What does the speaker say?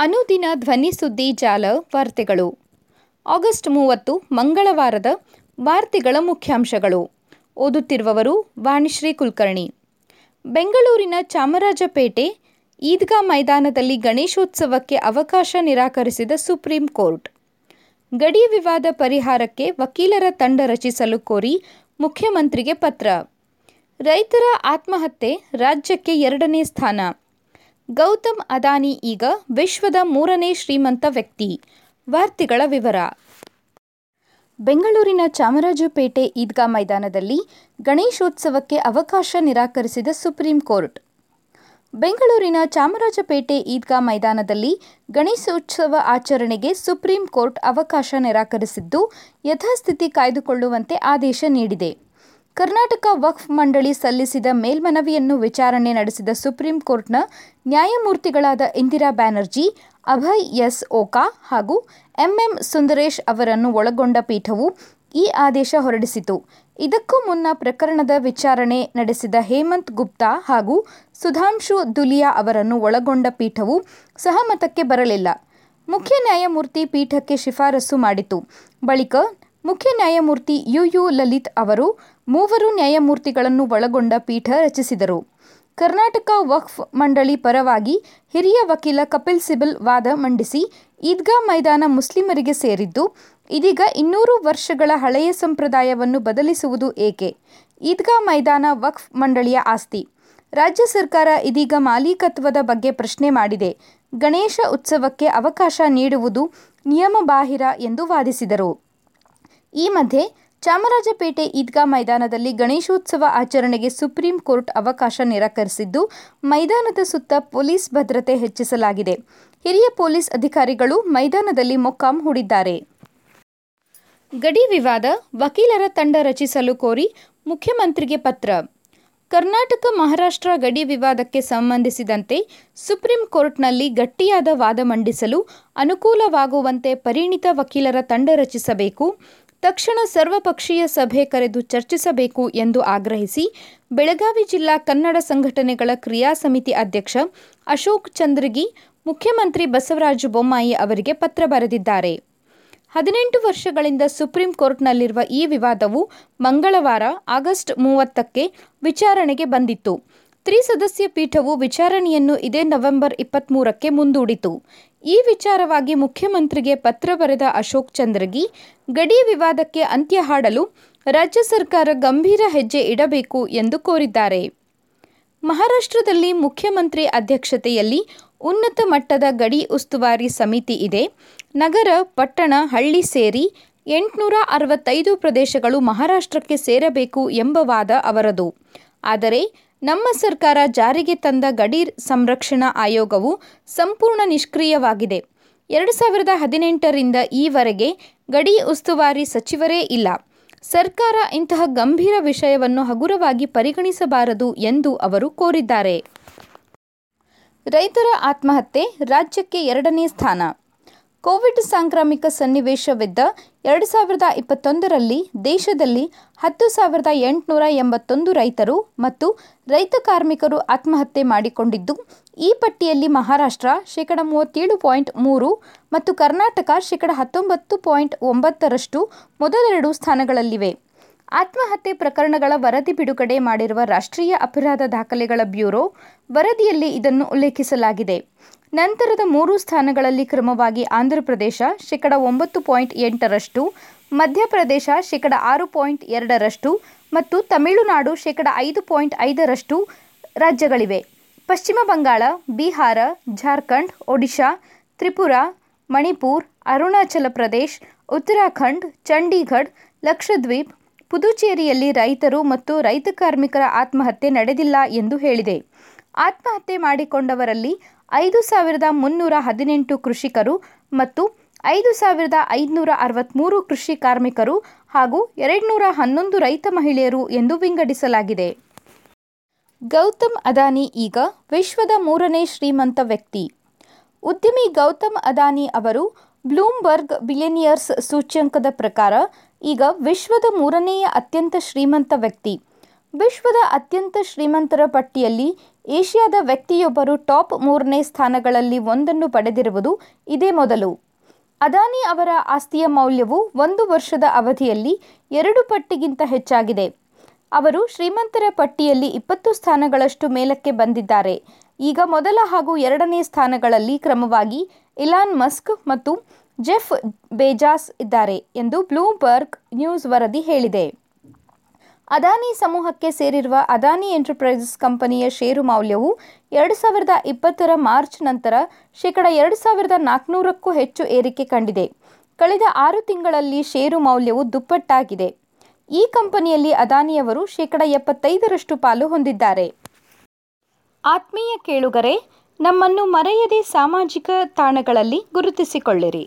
ಅನುದಿನ ಧ್ವನಿ ಸುದ್ದಿ ಜಾಲ ವಾರ್ತೆಗಳು. ಆಗಸ್ಟ್ ಮೂವತ್ತು, ಮಂಗಳವಾರದ ವಾರ್ತೆಗಳ ಮುಖ್ಯಾಂಶಗಳು. ಓದುತ್ತಿರುವವರು ವಾಣಿಶ್ರೀ ಕುಲಕರ್ಣಿ. ಬೆಂಗಳೂರಿನ ಚಾಮರಾಜಪೇಟೆ ಈದ್ಗಾ ಮೈದಾನದಲ್ಲಿ ಗಣೇಶೋತ್ಸವಕ್ಕೆ ಅವಕಾಶ ನಿರಾಕರಿಸಿದ ಸುಪ್ರೀಂ ಕೋರ್ಟ್. ಗಡಿ ವಿವಾದ ಪರಿಹಾರಕ್ಕೆ ವಕೀಲರ ತಂಡ ರಚಿಸಲು ಕೋರಿ ಮುಖ್ಯಮಂತ್ರಿಗೆ ಪತ್ರ. ರೈತರ ಆತ್ಮಹತ್ಯೆ ರಾಜ್ಯಕ್ಕೆ ಎರಡನೇ ಸ್ಥಾನ. ಗೌತಮ್ ಅದಾನಿ ಈಗ ವಿಶ್ವದ ಮೂರನೇ ಶ್ರೀಮಂತ ವ್ಯಕ್ತಿ. ವಾರ್ತೆಗಳ ವಿವರ. ಬೆಂಗಳೂರಿನ ಚಾಮರಾಜಪೇಟೆ ಈದ್ಗಾ ಮೈದಾನದಲ್ಲಿ ಗಣೇಶೋತ್ಸವಕ್ಕೆ ಅವಕಾಶ ನಿರಾಕರಿಸಿದ ಸುಪ್ರೀಂ ಕೋರ್ಟ್. ಬೆಂಗಳೂರಿನ ಚಾಮರಾಜಪೇಟೆ ಈದ್ಗಾ ಮೈದಾನದಲ್ಲಿ ಗಣೇಶೋತ್ಸವ ಆಚರಣೆಗೆ ಸುಪ್ರೀಂ ಕೋರ್ಟ್ ಅವಕಾಶ ನಿರಾಕರಿಸಿದ್ದು ಯಥಾಸ್ಥಿತಿ ಕಾಯ್ದುಕೊಳ್ಳುವಂತೆ ಆದೇಶ ನೀಡಿದೆ. ಕರ್ನಾಟಕ ವಕ್ಫ್ ಮಂಡಳಿ ಸಲ್ಲಿಸಿದ ಮೇಲ್ಮನವಿಯನ್ನು ವಿಚಾರಣೆ ನಡೆಸಿದ ಸುಪ್ರೀಂ ಕೋರ್ಟ್ನ ನ್ಯಾಯಮೂರ್ತಿಗಳಾದ ಇಂದಿರಾ ಬ್ಯಾನರ್ಜಿ, ಅಭಯ್ ಎಸ್ ಓಕಾ ಹಾಗೂ ಎಂಎಂ ಸುಂದರೇಶ್ ಅವರನ್ನು ಒಳಗೊಂಡ ಪೀಠವು ಈ ಆದೇಶ ಹೊರಡಿಸಿತು. ಇದಕ್ಕೂ ಮುನ್ನ ಪ್ರಕರಣದ ವಿಚಾರಣೆ ನಡೆಸಿದ ಹೇಮಂತ್ ಗುಪ್ತಾ ಹಾಗೂ ಸುಧಾಂಶು ದುಲಿಯಾ ಅವರನ್ನು ಒಳಗೊಂಡ ಪೀಠವು ಸಹಮತಕ್ಕೆ ಬರಲಿಲ್ಲ. ಮುಖ್ಯ ನ್ಯಾಯಮೂರ್ತಿ ಪೀಠಕ್ಕೆ ಶಿಫಾರಸು ಮಾಡಿತು. ಬಳಿಕ ಮುಖ್ಯ ನ್ಯಾಯಮೂರ್ತಿ ಯು ಯು ಲಲಿತ್ ಅವರು ಮೂವರು ನ್ಯಾಯಮೂರ್ತಿಗಳನ್ನು ಒಳಗೊಂಡ ಪೀಠ ರಚಿಸಿದರು. ಕರ್ನಾಟಕ ವಕ್ಫ್ ಮಂಡಳಿ ಪರವಾಗಿ ಹಿರಿಯ ವಕೀಲ ಕಪಿಲ್ ಸಿಬಲ್ ವಾದ ಮಂಡಿಸಿ ಈದ್ಗಾ ಮೈದಾನ ಮುಸ್ಲಿಮರಿಗೆ ಸೇರಿದ್ದು, ಇದೀಗ ಇನ್ನೂರು ವರ್ಷಗಳ ಹಳೆಯ ಸಂಪ್ರದಾಯವನ್ನು ಬದಲಿಸುವುದು ಏಕೆ? ಈದ್ಗಾ ಮೈದಾನ ವಕ್ಫ್ ಮಂಡಳಿಯ ಆಸ್ತಿ. ರಾಜ್ಯ ಸರ್ಕಾರ ಇದೀಗ ಮಾಲೀಕತ್ವದ ಬಗ್ಗೆ ಪ್ರಶ್ನೆ ಮಾಡಿದೆ. ಗಣೇಶ ಉತ್ಸವಕ್ಕೆ ಅವಕಾಶ ನೀಡುವುದು ನಿಯಮಬಾಹಿರ ಎಂದು ವಾದಿಸಿದರು. ಈ ಮಧ್ಯೆ ಚಾಮರಾಜಪೇಟೆ ಈದ್ಗಾ ಮೈದಾನದಲ್ಲಿ ಗಣೇಶೋತ್ಸವ ಆಚರಣೆಗೆ ಸುಪ್ರೀಂ ಕೋರ್ಟ್ ಅವಕಾಶ ನಿರಾಕರಿಸಿದ್ದು, ಮೈದಾನದ ಸುತ್ತ ಪೊಲೀಸ್ ಭದ್ರತೆ ಹೆಚ್ಚಿಸಲಾಗಿದೆ. ಹಿರಿಯ ಪೊಲೀಸ್ ಅಧಿಕಾರಿಗಳು ಮೈದಾನದಲ್ಲಿ ಮೊಕ್ಕಾಂ ಹೂಡಿದ್ದಾರೆ. ಗಡಿ ವಿವಾದ, ವಕೀಲರ ತಂಡ ರಚಿಸಲು ಕೋರಿ ಮುಖ್ಯಮಂತ್ರಿಗೆ ಪತ್ರ. ಕರ್ನಾಟಕ ಮಹಾರಾಷ್ಟ್ರ ಗಡಿ ವಿವಾದಕ್ಕೆ ಸಂಬಂಧಿಸಿದಂತೆ ಸುಪ್ರೀಂ ಕೋರ್ಟ್ನಲ್ಲಿ ಗಟ್ಟಿಯಾದ ವಾದ ಮಂಡಿಸಲು ಅನುಕೂಲವಾಗುವಂತೆ ಪರಿಣಿತ ವಕೀಲರ ತಂಡ ರಚಿಸಬೇಕು. ತಕ್ಷಣ ಸರ್ವಪಕ್ಷೀಯ ಸಭೆ ಕರೆದು ಚರ್ಚಿಸಬೇಕು ಎಂದು ಆಗ್ರಹಿಸಿ ಬೆಳಗಾವಿ ಜಿಲ್ಲಾ ಕನ್ನಡ ಸಂಘಟನೆಗಳ ಕ್ರಿಯಾ ಸಮಿತಿ ಅಧ್ಯಕ್ಷ ಅಶೋಕ್ ಚಂದ್ರಗಿ, ಮುಖ್ಯಮಂತ್ರಿ ಬಸವರಾಜ ಬೊಮ್ಮಾಯಿ ಅವರಿಗೆ ಪತ್ರ ಬರೆದಿದ್ದಾರೆ. ಹದಿನೆಂಟು ವರ್ಷಗಳಿಂದ ಸುಪ್ರೀಂ ಕೋರ್ಟ್ನಲ್ಲಿರುವ ಈ ವಿವಾದವು ಮಂಗಳವಾರ ಆಗಸ್ಟ್ ಮೂವತ್ತಕ್ಕೆ ವಿಚಾರಣೆಗೆ ಬಂದಿತ್ತು. ತ್ರಿಸದಸ್ಯ ಪೀಠವು ವಿಚಾರಣೆಯನ್ನು ಇದೇ ನವೆಂಬರ್ ಇಪ್ಪತ್ತ್ಮೂರಕ್ಕೆ ಮುಂದೂಡಿತು. ಈ ವಿಚಾರವಾಗಿ ಮುಖ್ಯಮಂತ್ರಿಗೆ ಪತ್ರ ಬರೆದ ಅಶೋಕ್ ಚಂದ್ರಗಿ, ಗಡಿ ವಿವಾದಕ್ಕೆ ಅಂತ್ಯ ಹಾಡಲು ರಾಜ್ಯ ಸರ್ಕಾರ ಗಂಭೀರ ಹೆಜ್ಜೆ ಇಡಬೇಕು ಎಂದು ಕೋರಿದ್ದಾರೆ. ಮಹಾರಾಷ್ಟ್ರದಲ್ಲಿ ಮುಖ್ಯಮಂತ್ರಿ ಅಧ್ಯಕ್ಷತೆಯಲ್ಲಿ ಉನ್ನತ ಮಟ್ಟದ ಗಡಿ ಉಸ್ತುವಾರಿ ಸಮಿತಿ ಇದೆ. ನಗರ, ಪಟ್ಟಣ, ಹಳ್ಳಿ ಸೇರಿ ಎಂಟುನೂರ ಅರವತ್ತೈದು ಪ್ರದೇಶಗಳು ಮಹಾರಾಷ್ಟ್ರಕ್ಕೆ ಸೇರಬೇಕು ಎಂಬ ವಾದ ಅವರದು. ಆದರೆ ನಮ್ಮ ಸರ್ಕಾರ ಜಾರಿಗೆ ತಂದ ಗಡಿ ಸಂರಕ್ಷಣಾ ಆಯೋಗವು ಸಂಪೂರ್ಣ ನಿಷ್ಕ್ರಿಯವಾಗಿದೆ. ಎರಡು ಸಾವಿರದ ಹದಿನೆಂಟರಿಂದ ಈವರೆಗೆ ಗಡಿ ಉಸ್ತುವಾರಿ ಸಚಿವರೇ ಇಲ್ಲ. ಸರ್ಕಾರ ಇಂತಹ ಗಂಭೀರ ವಿಷಯವನ್ನು ಹಗುರವಾಗಿ ಪರಿಗಣಿಸಬಾರದು ಎಂದು ಅವರು ಕೋರಿದ್ದಾರೆ. ರೈತರ ಆತ್ಮಹತ್ಯೆ ರಾಜ್ಯಕ್ಕೆ ಎರಡನೇ ಸ್ಥಾನ. ಕೋವಿಡ್ ಸಾಂಕ್ರಾಮಿಕ ಸನ್ನಿವೇಶವಿದ್ದ ಎರಡು ಸಾವಿರದ ಇಪ್ಪತ್ತೊಂದರಲ್ಲಿ ದೇಶದಲ್ಲಿ ಹತ್ತು ಸಾವಿರದ ಎಂಟುನೂರ ಎಂಬತ್ತೊಂದು ರೈತರು ಮತ್ತು ರೈತ ಕಾರ್ಮಿಕರು ಆತ್ಮಹತ್ಯೆ ಮಾಡಿಕೊಂಡಿದ್ದು, ಈ ಪಟ್ಟಿಯಲ್ಲಿ ಮಹಾರಾಷ್ಟ್ರ ಶೇಕಡ ಮೂವತ್ತೇಳು ಪಾಯಿಂಟ್ ಮೂರು ಮತ್ತು ಕರ್ನಾಟಕ ಶೇಕಡ ಹತ್ತೊಂಬತ್ತು ಪಾಯಿಂಟ್ ಒಂಬತ್ತರಷ್ಟು ಮೊದಲೆರಡು ಸ್ಥಾನಗಳಲ್ಲಿವೆ. ಆತ್ಮಹತ್ಯೆ ಪ್ರಕರಣಗಳ ವರದಿ ಬಿಡುಗಡೆ ಮಾಡಿರುವ ರಾಷ್ಟ್ರೀಯ ಅಪರಾಧ ದಾಖಲೆಗಳ ಬ್ಯೂರೋ ವರದಿಯಲ್ಲಿ ಇದನ್ನು ಉಲ್ಲೇಖಿಸಲಾಗಿದೆ. ನಂತರದ ಮೂರು ಸ್ಥಾನಗಳಲ್ಲಿ ಕ್ರಮವಾಗಿ ಆಂಧ್ರಪ್ರದೇಶ ಶೇಕಡ ಒಂಬತ್ತು ಪಾಯಿಂಟ್ ಎಂಟರಷ್ಟು, ಮಧ್ಯಪ್ರದೇಶ ಶೇಕಡ ಆರು ಪಾಯಿಂಟ್ ಎರಡರಷ್ಟು ಮತ್ತು ತಮಿಳುನಾಡು ಶೇಕಡ ಐದು ಪಾಯಿಂಟ್ ಐದರಷ್ಟು ರಾಜ್ಯಗಳಿವೆ. ಪಶ್ಚಿಮ ಬಂಗಾಳ, ಬಿಹಾರ, ಜಾರ್ಖಂಡ್, ಒಡಿಶಾ, ತ್ರಿಪುರ, ಮಣಿಪುರ್, ಅರುಣಾಚಲ ಪ್ರದೇಶ್, ಉತ್ತರಾಖಂಡ್, ಚಂಡೀಗಢ್, ಲಕ್ಷದ್ವೀಪ್, ಪುದುಚೇರಿಯಲ್ಲಿ ರೈತರು ಮತ್ತು ರೈತ ಕಾರ್ಮಿಕರ ಆತ್ಮಹತ್ಯೆ ನಡೆದಿಲ್ಲ ಎಂದು ಹೇಳಿದೆ. ಆತ್ಮಹತ್ಯೆ ಮಾಡಿಕೊಂಡವರಲ್ಲಿ ಐದು ಸಾವಿರದ ಮುನ್ನೂರ ಹದಿನೆಂಟು ಕೃಷಿಕರು ಮತ್ತು ಐದು ಸಾವಿರದ ಐದುನೂರ ಅರವತ್ತ್ಮೂರು ಕೃಷಿ ಕಾರ್ಮಿಕರು ಹಾಗೂ ಎರಡುನೂರ ಹನ್ನೊಂದು ರೈತ ಮಹಿಳೆಯರು ಎಂದು ವಿಂಗಡಿಸಲಾಗಿದೆ. ಗೌತಮ್ ಅದಾನಿ ಈಗ ವಿಶ್ವದ ಮೂರನೇ ಶ್ರೀಮಂತ ವ್ಯಕ್ತಿ. ಉದ್ಯಮಿ ಗೌತಮ್ ಅದಾನಿ ಅವರು ಬ್ಲೂಮ್ಬರ್ಗ್ ಬಿಲಿಯನಿಯರ್ಸ್ ಸೂಚ್ಯಂಕದ ಪ್ರಕಾರ ಈಗ ವಿಶ್ವದ ಮೂರನೆಯ ಅತ್ಯಂತ ಶ್ರೀಮಂತ ವ್ಯಕ್ತಿ. ವಿಶ್ವದ ಅತ್ಯಂತ ಶ್ರೀಮಂತರ ಪಟ್ಟಿಯಲ್ಲಿ ಏಷ್ಯಾದ ವ್ಯಕ್ತಿಯೊಬ್ಬರು ಟಾಪ್ ಮೂರನೇ ಸ್ಥಾನಗಳಲ್ಲಿ ಒಂದನ್ನು ಪಡೆದಿರುವುದು ಇದೇ ಮೊದಲು. ಅದಾನಿ ಅವರ ಆಸ್ತಿಯ ಮೌಲ್ಯವು ಒಂದು ವರ್ಷದ ಅವಧಿಯಲ್ಲಿ ಎರಡು ಪಟ್ಟಿಗಿಂತ ಹೆಚ್ಚಾಗಿದೆ. ಅವರು ಶ್ರೀಮಂತರ ಪಟ್ಟಿಯಲ್ಲಿ ಇಪ್ಪತ್ತು ಸ್ಥಾನಗಳಷ್ಟು ಮೇಲಕ್ಕೆ ಬಂದಿದ್ದಾರೆ. ಈಗ ಮೊದಲ ಹಾಗೂ ಎರಡನೇ ಸ್ಥಾನಗಳಲ್ಲಿ ಕ್ರಮವಾಗಿ ಇಲಾನ್ ಮಸ್ಕ್ ಮತ್ತು ಜೆಫ್ ಬೇಜಾಸ್ ಇದ್ದಾರೆ ಎಂದು ಬ್ಲೂಮ್ಬರ್ಗ್ ನ್ಯೂಸ್ ವರದಿ ಹೇಳಿದೆ. ಅದಾನಿ ಸಮೂಹಕ್ಕೆ ಸೇರಿರುವ ಅದಾನಿ ಎಂಟರ್ಪ್ರೈಸಸ್ ಕಂಪನಿಯ ಷೇರು ಮೌಲ್ಯವು ಎರಡು ಸಾವಿರದ ಇಪ್ಪತ್ತರ ಮಾರ್ಚ್ ನಂತರ ಶೇಕಡ ಎರಡು ಸಾವಿರದ ನಾಲ್ಕುನೂರಕ್ಕೂ ಹೆಚ್ಚು ಏರಿಕೆ ಕಂಡಿದೆ. ಕಳೆದ ಆರು ತಿಂಗಳಲ್ಲಿ ಷೇರು ಮೌಲ್ಯವು ದುಪ್ಪಟ್ಟಾಗಿದೆ. ಈ ಕಂಪನಿಯಲ್ಲಿ ಅದಾನಿಯವರು ಶೇಕಡ ಎಪ್ಪತ್ತೈದರಷ್ಟು ಪಾಲು ಹೊಂದಿದ್ದಾರೆ. ಆತ್ಮೀಯ ಕೇಳುಗರೆ, ನಮ್ಮನ್ನು ಮರೆಯದೆ ಸಾಮಾಜಿಕ ತಾಣಗಳಲ್ಲಿ ಗುರುತಿಸಿಕೊಳ್ಳಿರಿ.